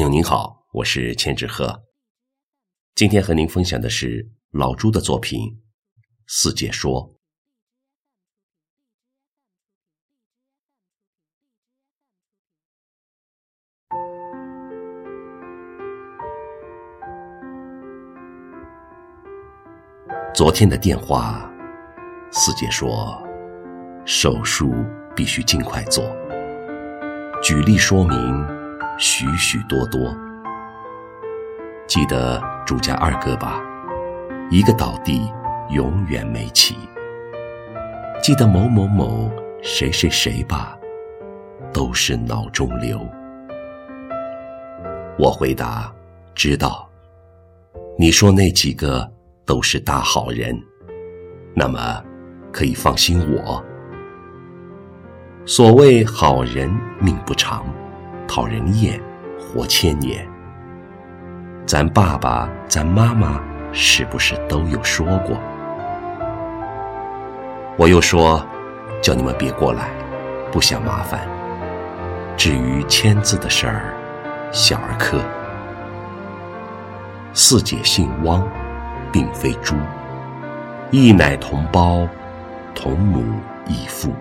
朋友您好，我是千纸鹤，今天和您分享的是老朱的作品《四姐说》。昨天的电话，四姐说，手术必须尽快做。举例说明，许许多多。记得朱家二哥吧，一个倒地，永远没起。记得某某某，谁谁谁吧，都是脑中瘤。我回答，知道。你说那几个？都是大好人，那么可以放心我。所谓好人命不长，讨人厌活千年。咱爸爸、咱妈妈是不是都有说过？我又说，叫你们别过来，不想麻烦。至于签字的事儿，小儿科。四姐姓汪。并非猪，一奶同胞，同母异父。